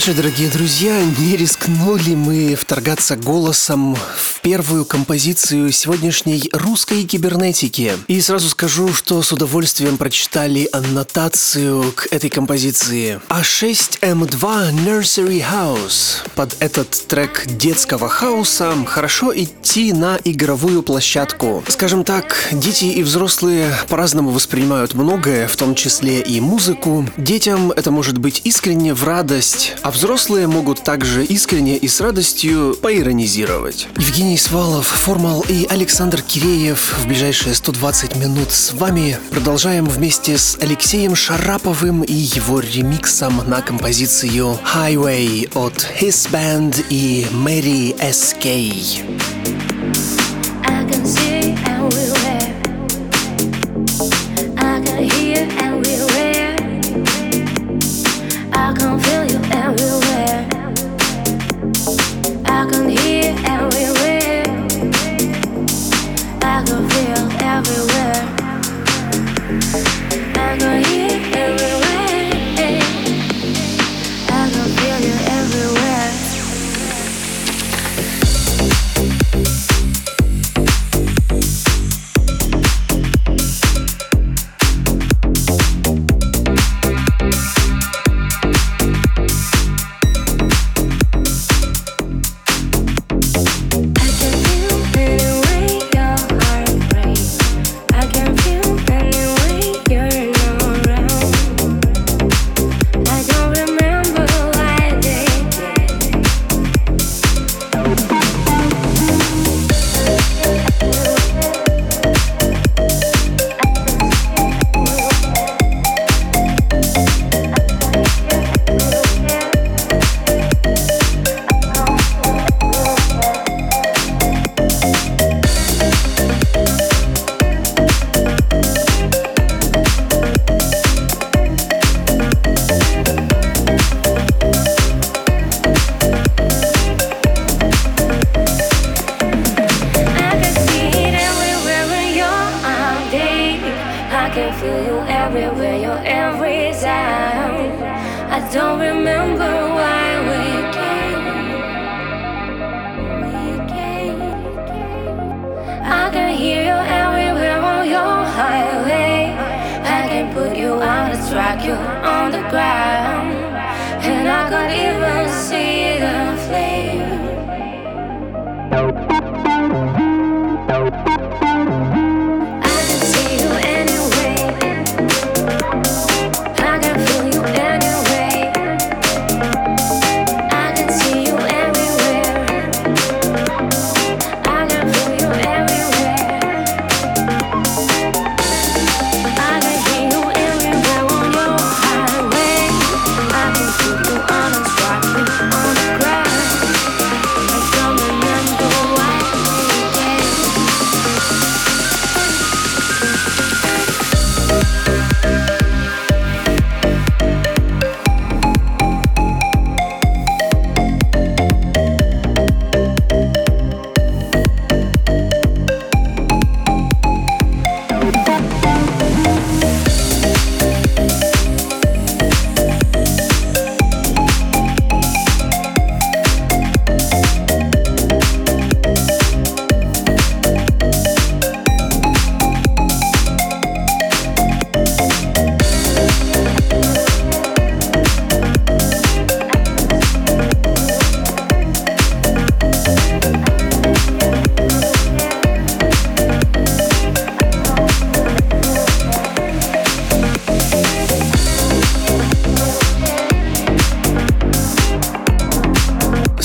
Вечер, дорогие друзья. Не рискнули мы вторгаться голосом первую композицию сегодняшней русской кибернетики. И сразу скажу, что с удовольствием прочитали аннотацию к этой композиции. А6М2 Nursery House. Под этот трек детского хаоса хорошо идти на игровую площадку. Скажем так, дети и взрослые по-разному воспринимают многое, в том числе и музыку. Детям это может быть искренне в радость, а взрослые могут также искренне и с радостью поиронизировать. Евгений Свалов, Формал и Александр Киреев в ближайшие 120 минут с вами. Продолжаем вместе с Алексеем Шараповым и его ремиксом на композицию Highway от His Band и Mary S.K. can feel you everywhere, you're every sound. I don't remember why we came. I can hear you everywhere on your highway. I can put you on the track, you on the ground. And I could even see the flame.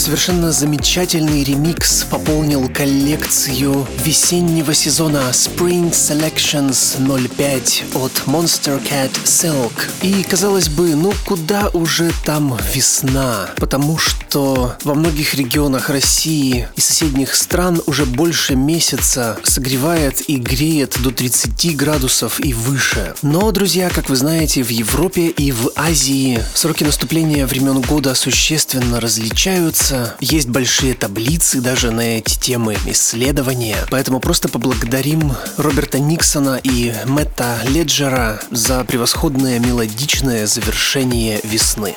Совершенно замечательный ремикс пополнил коллекцию весеннего сезона Spring Selections 05 от Monster Cat Silk. И казалось бы, ну куда уже там весна? Потому что во многих регионах России и соседних стран уже больше месяца согревает и греет до 30 градусов и выше. Но, друзья, как вы знаете, в Европе и в Азии сроки наступления времен года существенно различаются, есть большие таблицы даже на эти темы исследования. Поэтому просто поблагодарим Роберта Никсона и Мэтта Леджера за превосходное мелодичное завершение весны.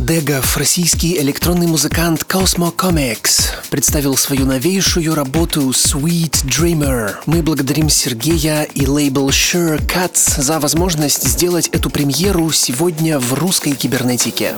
Адегов, российский электронный музыкант Cosmo Comics, представил свою новейшую работу Sweet Dreamer. Мы благодарим Сергея и лейбл Sure Cuts за возможность сделать эту премьеру сегодня в русской кибернетике.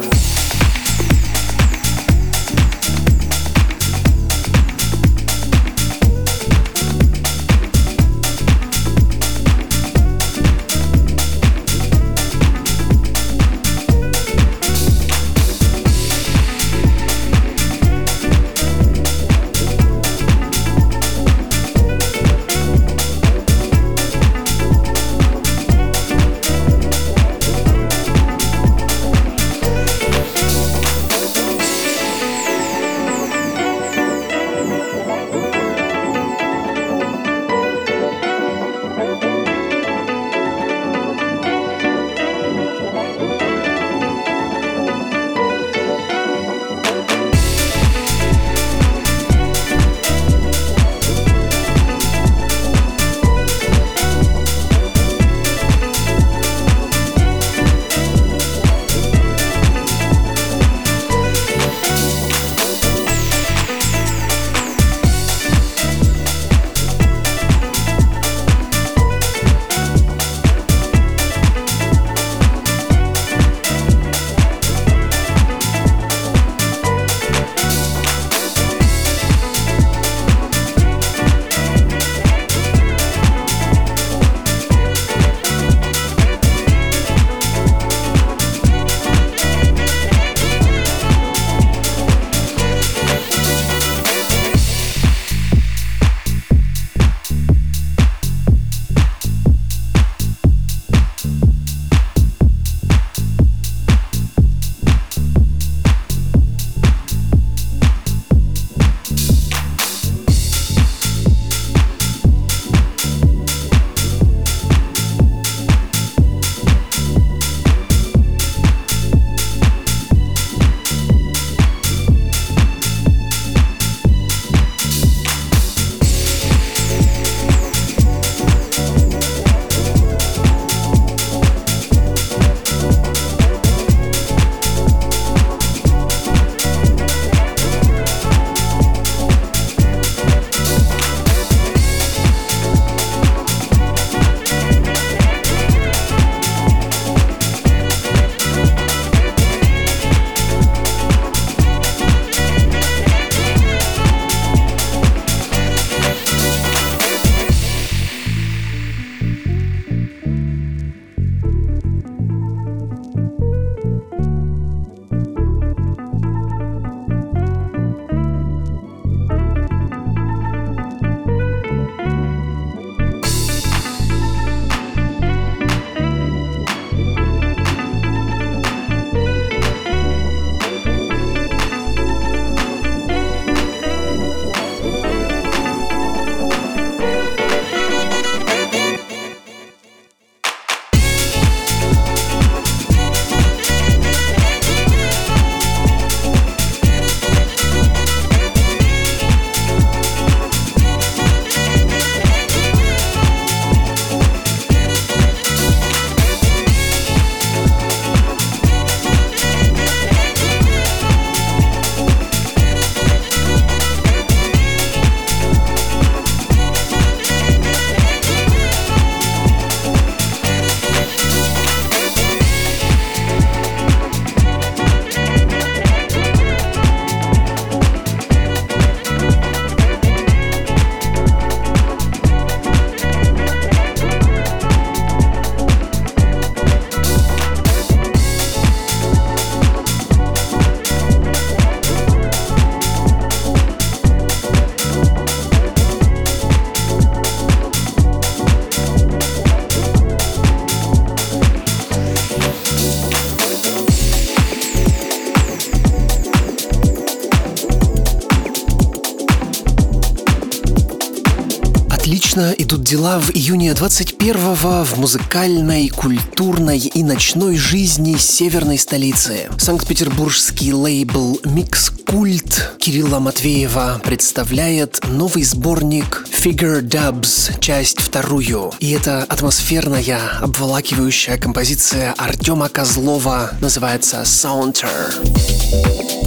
Дела в июне 21-го в музыкальной, культурной и ночной жизни северной столицы. Санкт-Петербургский лейбл Микс Культ Кирилла Матвеева представляет новый сборник Figure Dubs, часть вторую. И это атмосферная, обволакивающая композиция Артема Козлова называется Saunter.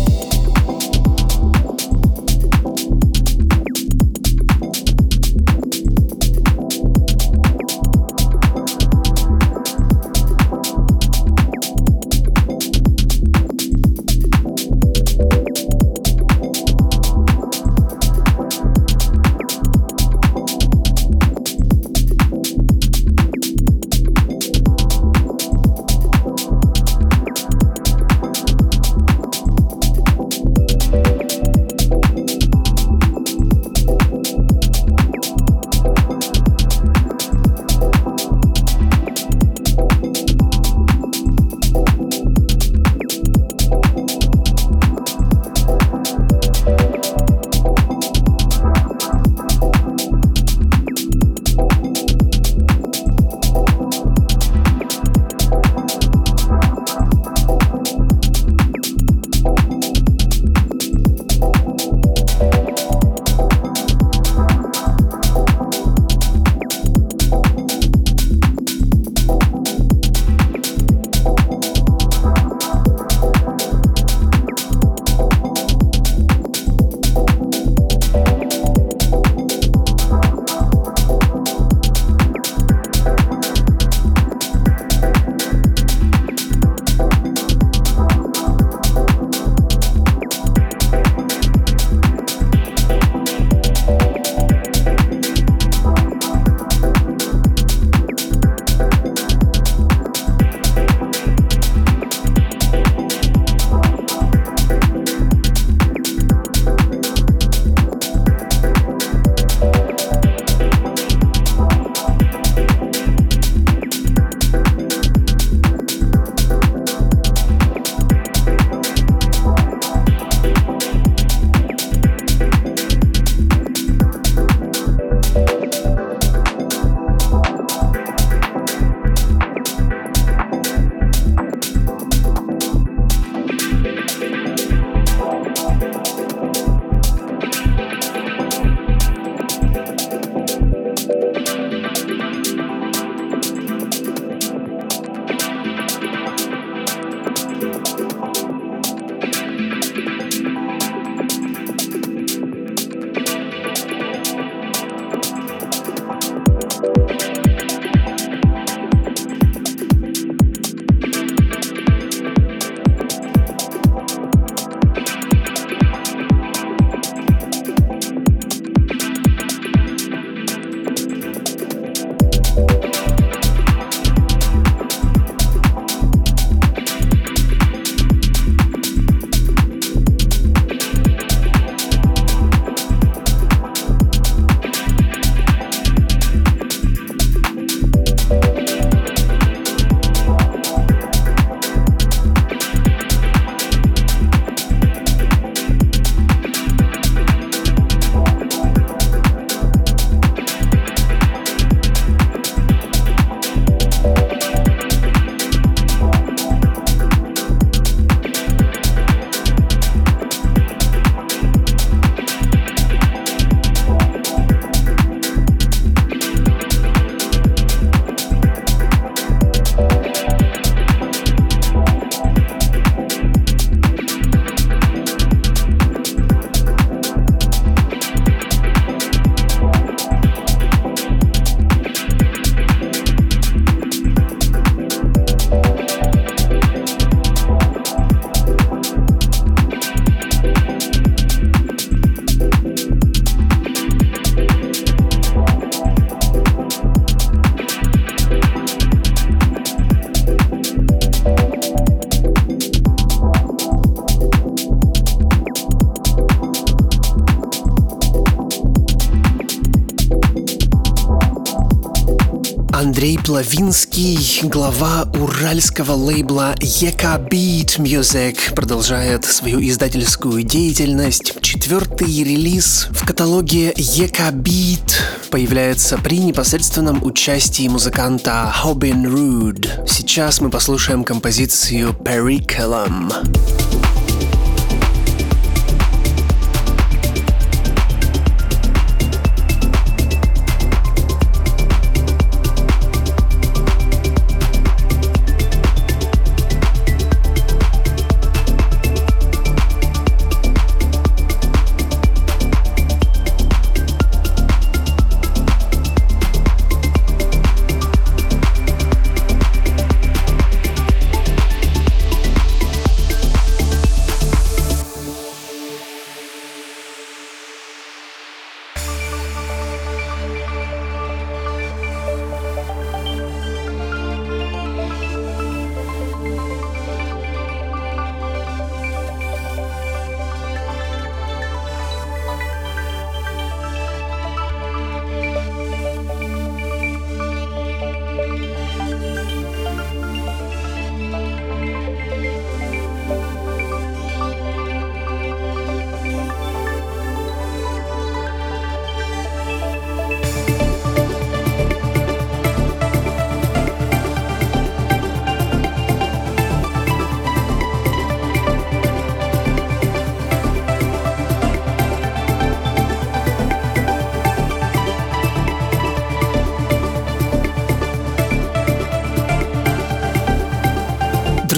Плавинский, глава уральского лейбла Ека Beat Music, продолжает свою издательскую деятельность. Четвертый релиз в каталоге Ека Beat появляется при непосредственном участии музыканта Хобин Руд. Сейчас мы послушаем композицию Periculum.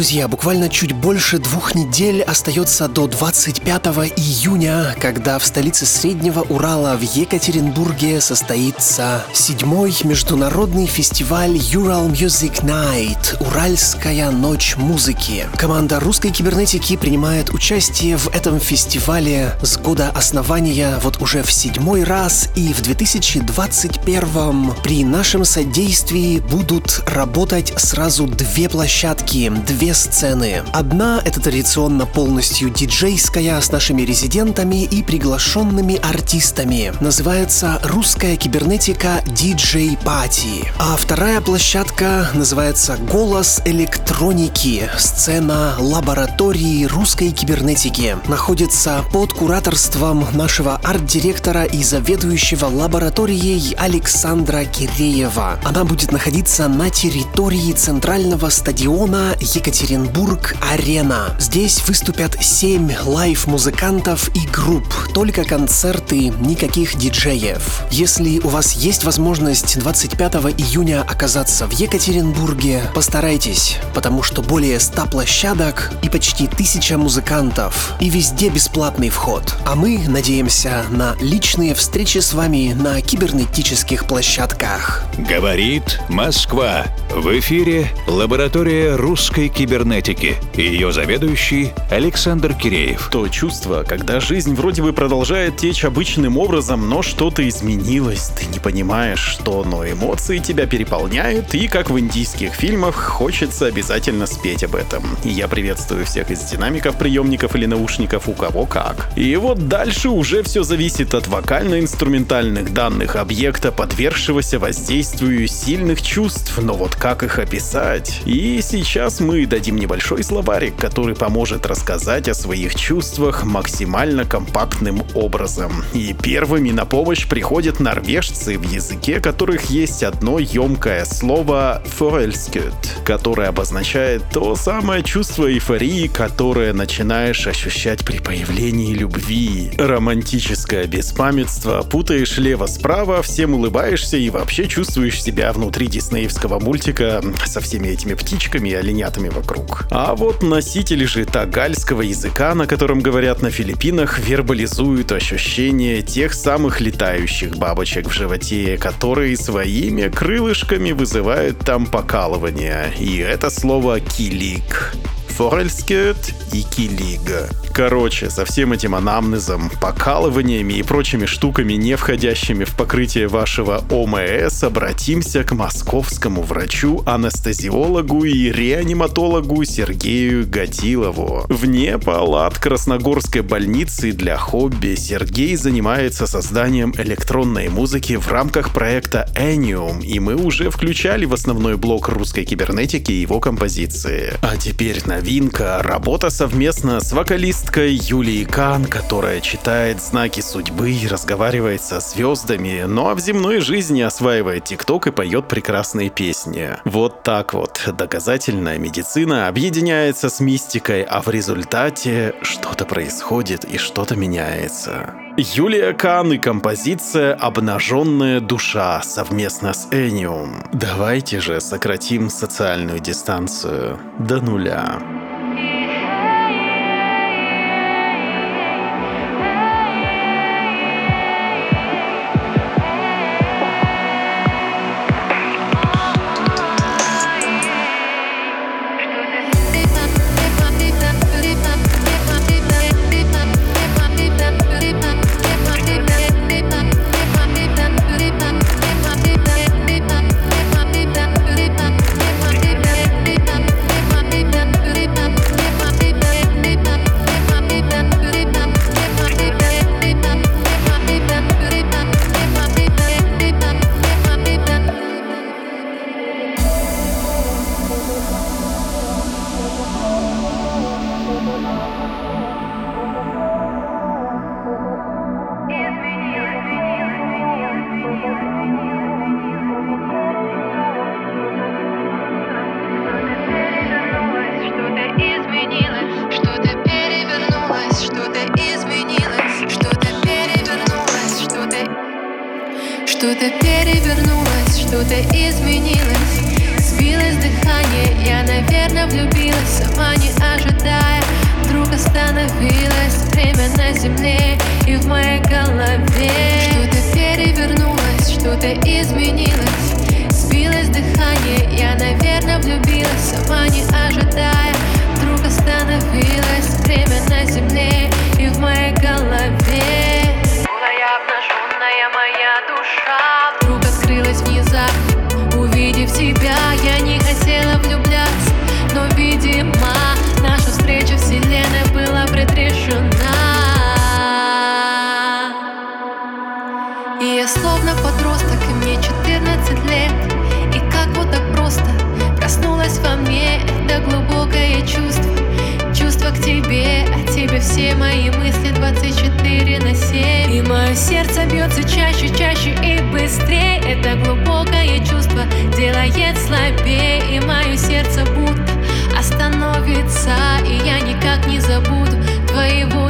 Друзья, буквально чуть больше двух недель остается до 25 июня, когда в столице Среднего Урала в Екатеринбурге состоится седьмой международный фестиваль Ural Music Night – Уральская ночь музыки. Команда русской кибернетики принимает участие в этом фестивале с года основания вот уже в седьмой раз и в 2021 при нашем содействии будут работать сразу две площадки, две сцены. Одна — это традиционно полностью диджейская с нашими резидентами и приглашенными артистами. Называется «Русская кибернетика Диджей Пати». А вторая площадка называется «Голос электроники». Сцена лаборатории русской кибернетики. Находится под кураторством нашего арт-директора и заведующего лабораторией Александра Киреева. Она будет находиться на территории центрального стадиона Екатеринбурга Екатеринбург Арена. Здесь выступят 7 live-музыкантов и групп, только концерты, никаких диджеев. Если у вас есть возможность 25 июня оказаться в Екатеринбурге, постарайтесь, потому что более 100 площадок и почти 1000 музыкантов, и везде бесплатный вход. А мы надеемся на личные встречи с вами на кибернетических площадках. Говорит Москва. В эфире лаборатория русской кибернетики кибернетики и ее заведующий Александр Киреев. То чувство, когда жизнь вроде бы продолжает течь обычным образом, но что-то изменилось, ты не понимаешь, что, но эмоции тебя переполняют, и как в индийских фильмах, хочется обязательно спеть об этом. Я приветствую всех из динамиков, приемников или наушников, у кого как. И вот дальше уже все зависит от вокально-инструментальных данных объекта, подвергшегося воздействию сильных чувств, но вот как их описать? И сейчас мы дадим небольшой словарик, который поможет рассказать о своих чувствах максимально компактным образом. И первыми на помощь приходят норвежцы, в языке которых есть одно емкое слово «форельскют», которое обозначает то самое чувство эйфории, которое начинаешь ощущать при появлении любви. Романтическое беспамятство, путаешь лево-справа, всем улыбаешься и вообще чувствуешь себя внутри диснеевского мультика со всеми этими птичками и оленятами вокруг вокруг. А вот носители же тагальского языка, на котором говорят на Филиппинах, вербализуют ощущение тех самых летающих бабочек в животе, которые своими крылышками вызывают там покалывание. И это слово «килик». Форельскет и Килига. Короче, со всем этим анамнезом, покалываниями и прочими штуками, не входящими в покрытие вашего ОМС, обратимся к московскому врачу-анестезиологу и реаниматологу Сергею Гатилову. Вне палат Красногорской больницы для хобби Сергей занимается созданием электронной музыки в рамках проекта Enium, и мы уже включали в основной блок русской кибернетики его композиции. А теперь новинка — работа совместно с вокалисткой Юлией Кан, которая читает знаки судьбы и разговаривает со звездами, ну а в земной жизни осваивает ТикТок и поет прекрасные песни. Вот так вот доказательная медицина объединяется с мистикой, а в результате что-то происходит и что-то меняется. Юлия Кан и композиция «Обнаженная душа» совместно с Эниум. Давайте же сократим социальную дистанцию до нуля. быстрее Это глубокое чувство делает слабее И мое сердце будто остановится И я никак не забуду твоего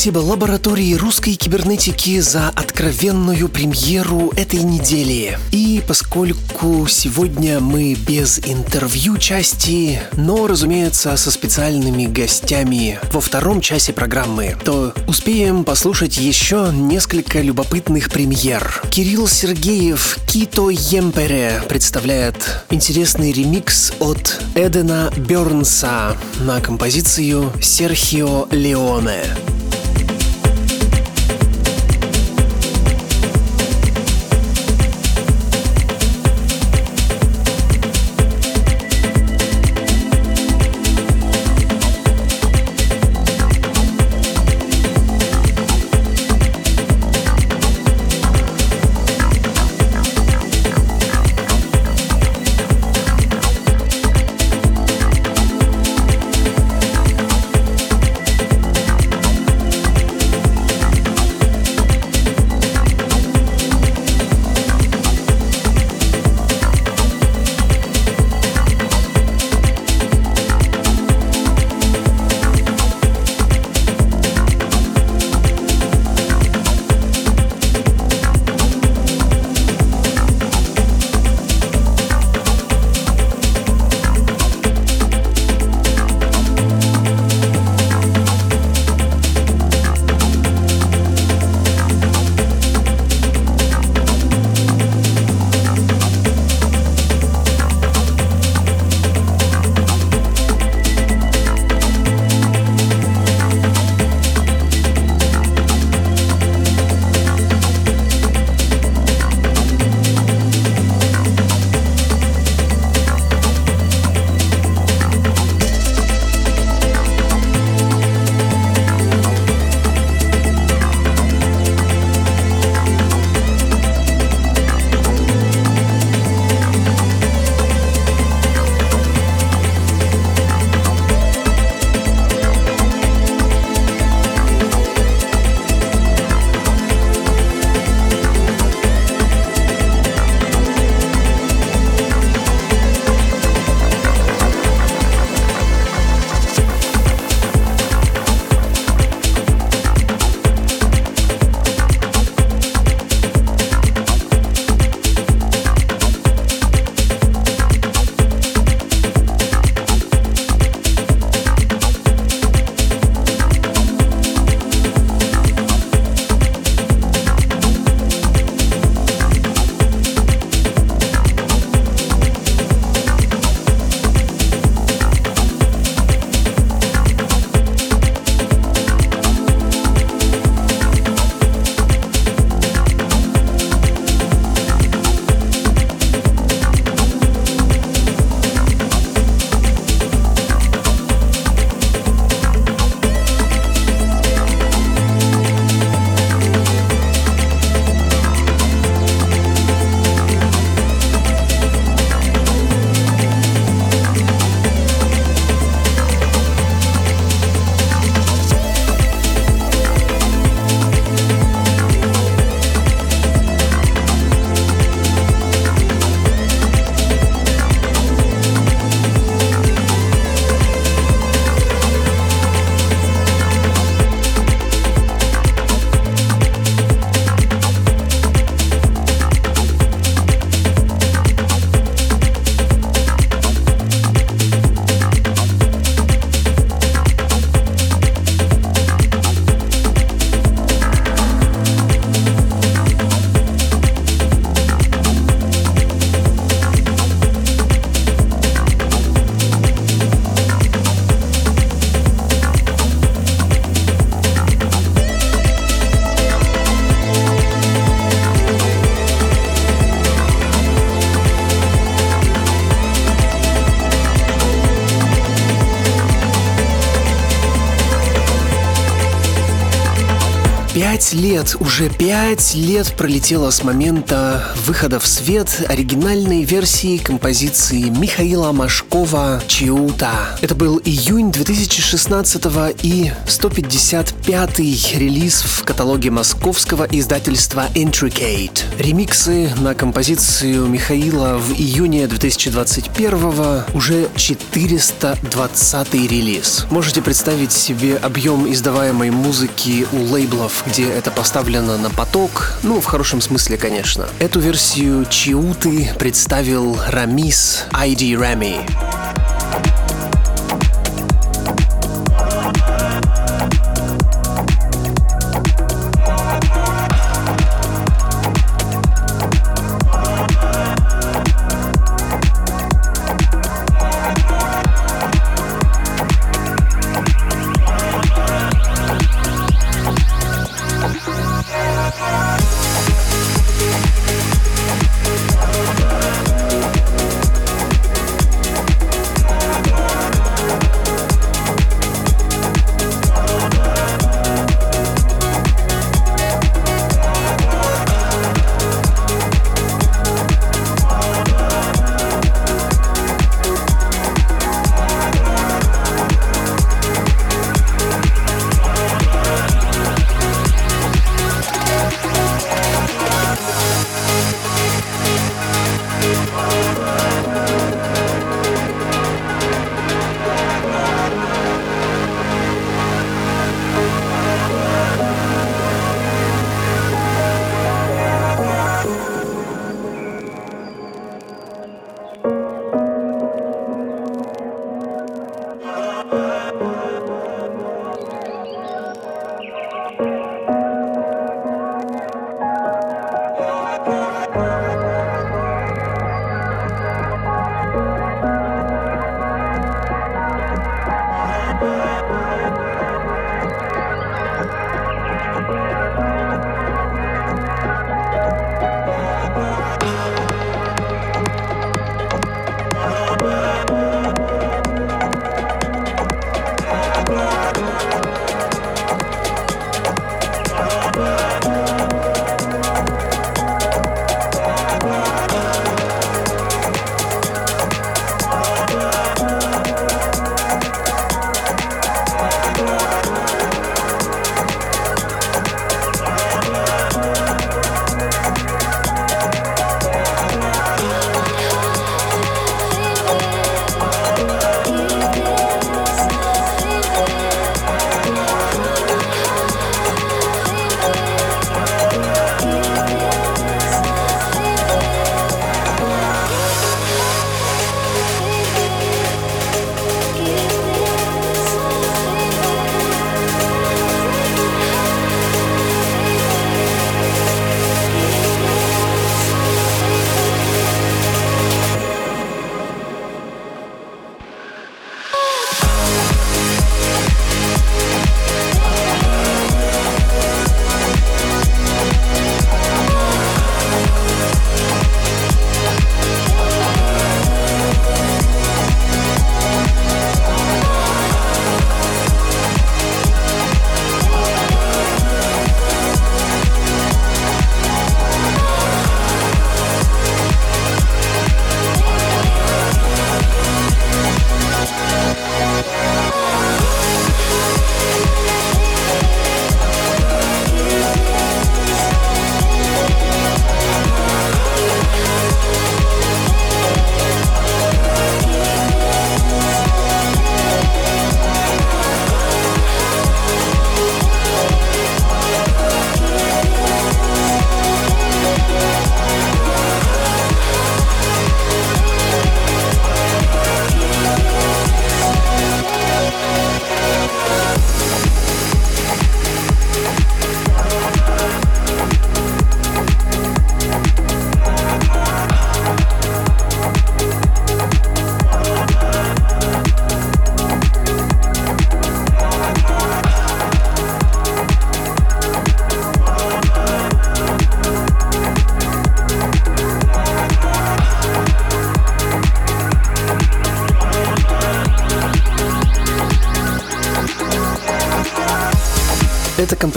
спасибо лаборатории русской кибернетики за откровенную премьеру этой недели. И поскольку сегодня мы без интервью части, но, разумеется, со специальными гостями во втором часе программы, то успеем послушать еще несколько любопытных премьер. Кирилл Сергеев «Кито Емпере» представляет интересный ремикс от Эдена Бернса на композицию Серхио Леоне. Пять лет, уже пять лет пролетело с момента выхода в свет оригинальной версии композиции Михаила Машкова «Чиута». Это был июнь 2016 и 155-й релиз в каталоге московского издательства Intricate. Ремиксы на композицию Михаила в июне 2021 уже 420 релиз. Можете представить себе объем издаваемой музыки у лейблов, где это поставлено на поток, ну, в хорошем смысле, конечно. Эту версию Чиуты представил Рамис ID Rami.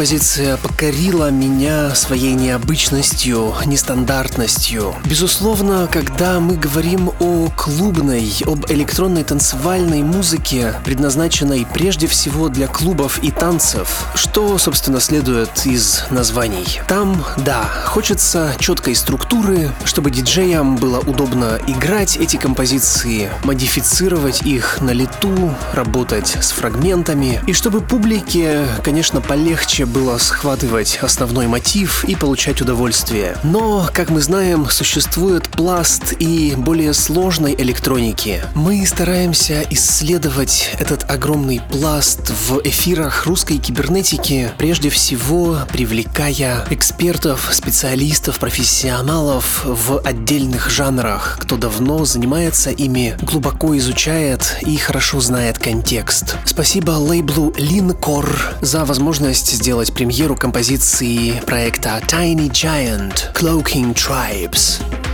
Композиция покорила меня своей необычностью, нестандартностью. Безусловно, когда мы говорим о клубной, об электронной танцевальной музыке, предназначенной прежде всего для клубов и танцев, что, собственно, следует из названий. Там, да, хочется четкой структуры, чтобы диджеям было удобно играть эти композиции, модифицировать их на лету, работать с фрагментами, и чтобы публике, конечно, полегче было схватывать основной мотив и получать удовольствие. Но, как мы знаем, существует пласт и более сложной электроники. Мы стараемся исследовать этот огромный пласт в эфирах русской кибернетики, прежде всего привлекая экспертов, специалистов, профессионалов в отдельных жанрах, кто давно занимается ими, глубоко изучает и хорошо знает контекст. Спасибо лейблу Линкор за возможность сделать премьеру композиции проекта Tiny Giant Cloaking Tribes.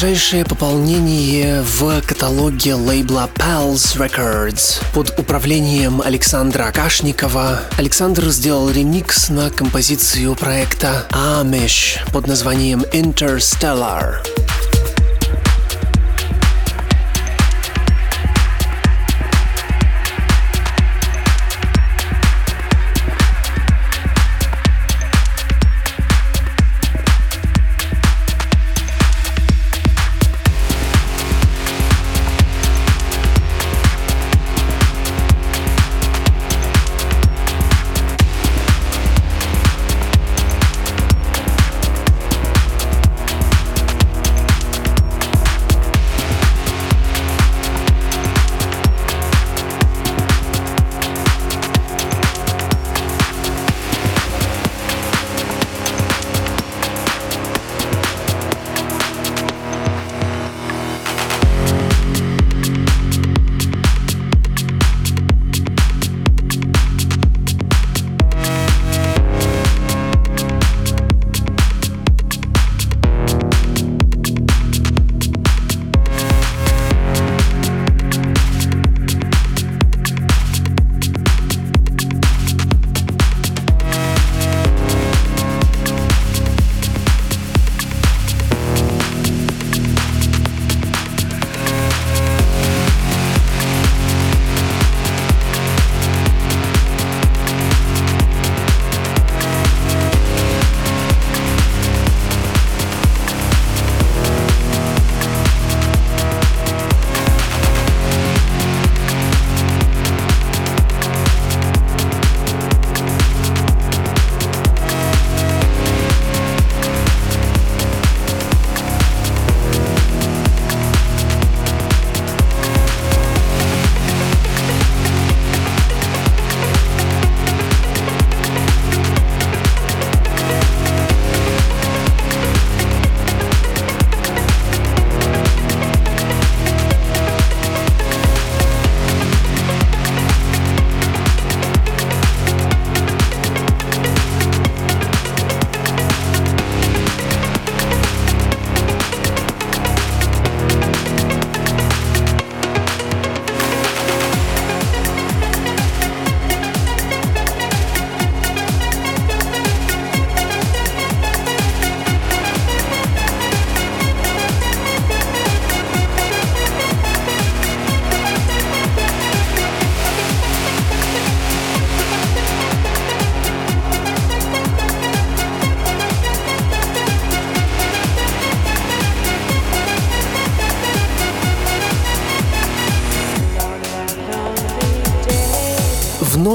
Ближайшее пополнение в каталоге лейбла Pals Records под управлением Александра Кашникова. Александр сделал ремикс на композицию проекта Amish под названием Interstellar.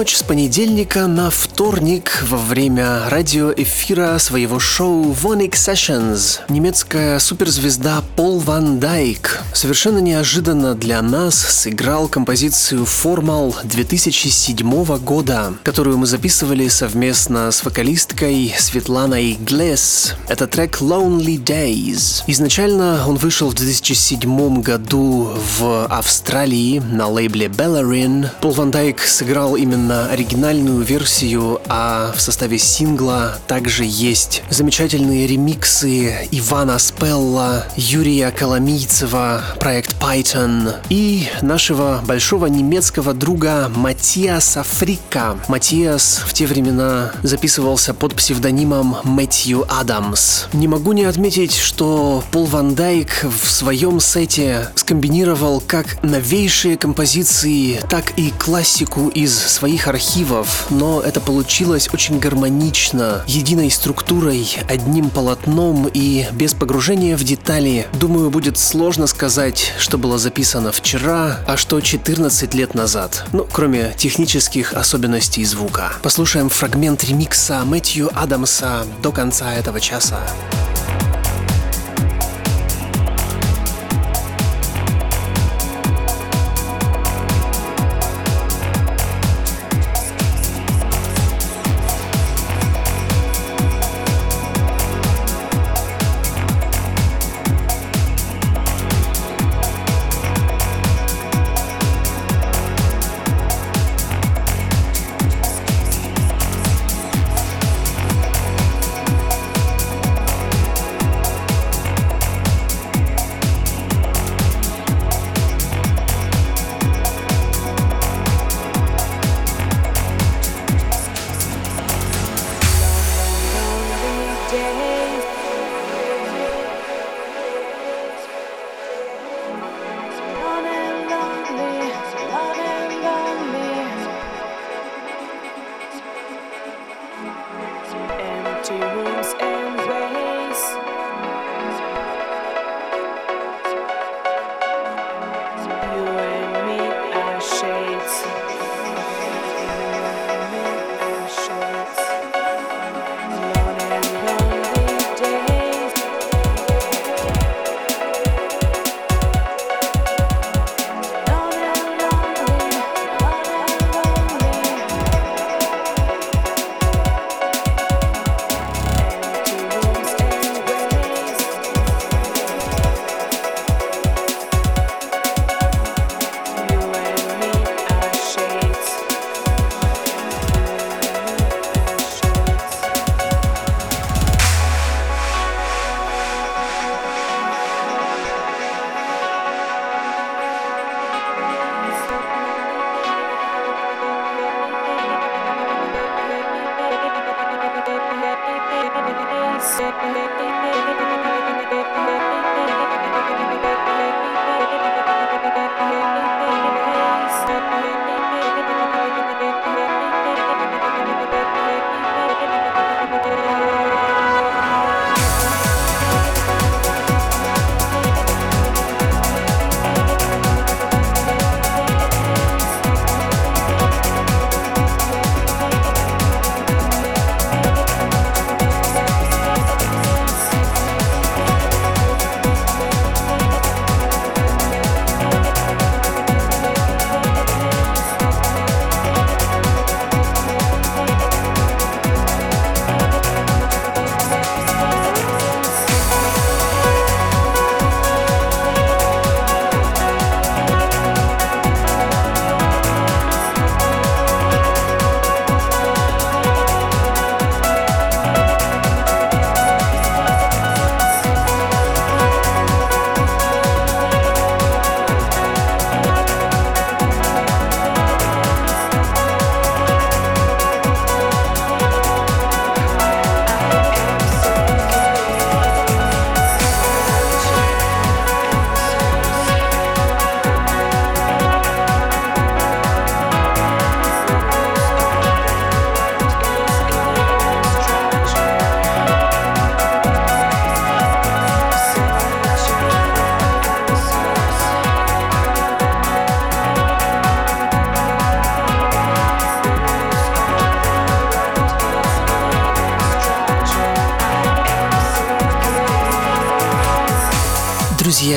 Ночь с понедельника на вторник во время радиоэфира своего шоу Vonic Sessions. Немецкая суперзвезда Пол Ван Дайк совершенно неожиданно для нас сыграл композицию Formal 2007 года, которую мы записывали совместно с вокалисткой Светланой Глесс. Это трек Lonely Days. Изначально он вышел в 2007 году в Австралии на лейбле Bellerin. Пол Ван Дайк сыграл именно на оригинальную версию, а в составе сингла также есть замечательные ремиксы Ивана Спелла, Юрия Коломийцева, проект Python и нашего большого немецкого друга Матиаса Фрика. Матиас в те времена записывался под псевдонимом Мэтью Адамс. Не могу не отметить, что Пол Ван Дайк в своем сете скомбинировал как новейшие композиции, так и классику из своих архивов, но это получилось очень гармонично, единой структурой, одним полотном и без погружения в детали. Думаю, будет сложно сказать, что было записано вчера, а что 14 лет назад. Ну, кроме технических особенностей звука. Послушаем фрагмент ремикса Мэтью Адамса до конца этого часа.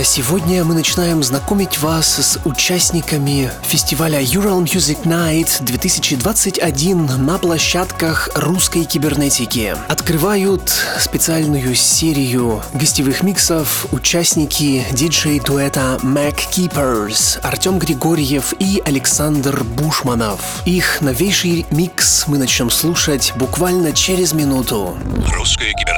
Сегодня мы начинаем знакомить вас с участниками фестиваля Ural Music Night 2021 на площадках русской кибернетики. Открывают специальную серию гостевых миксов участники диджей-дуэта Mac Keepers Артем Григорьев и Александр Бушманов. Их новейший микс мы начнем слушать буквально через минуту. Русская кибернетика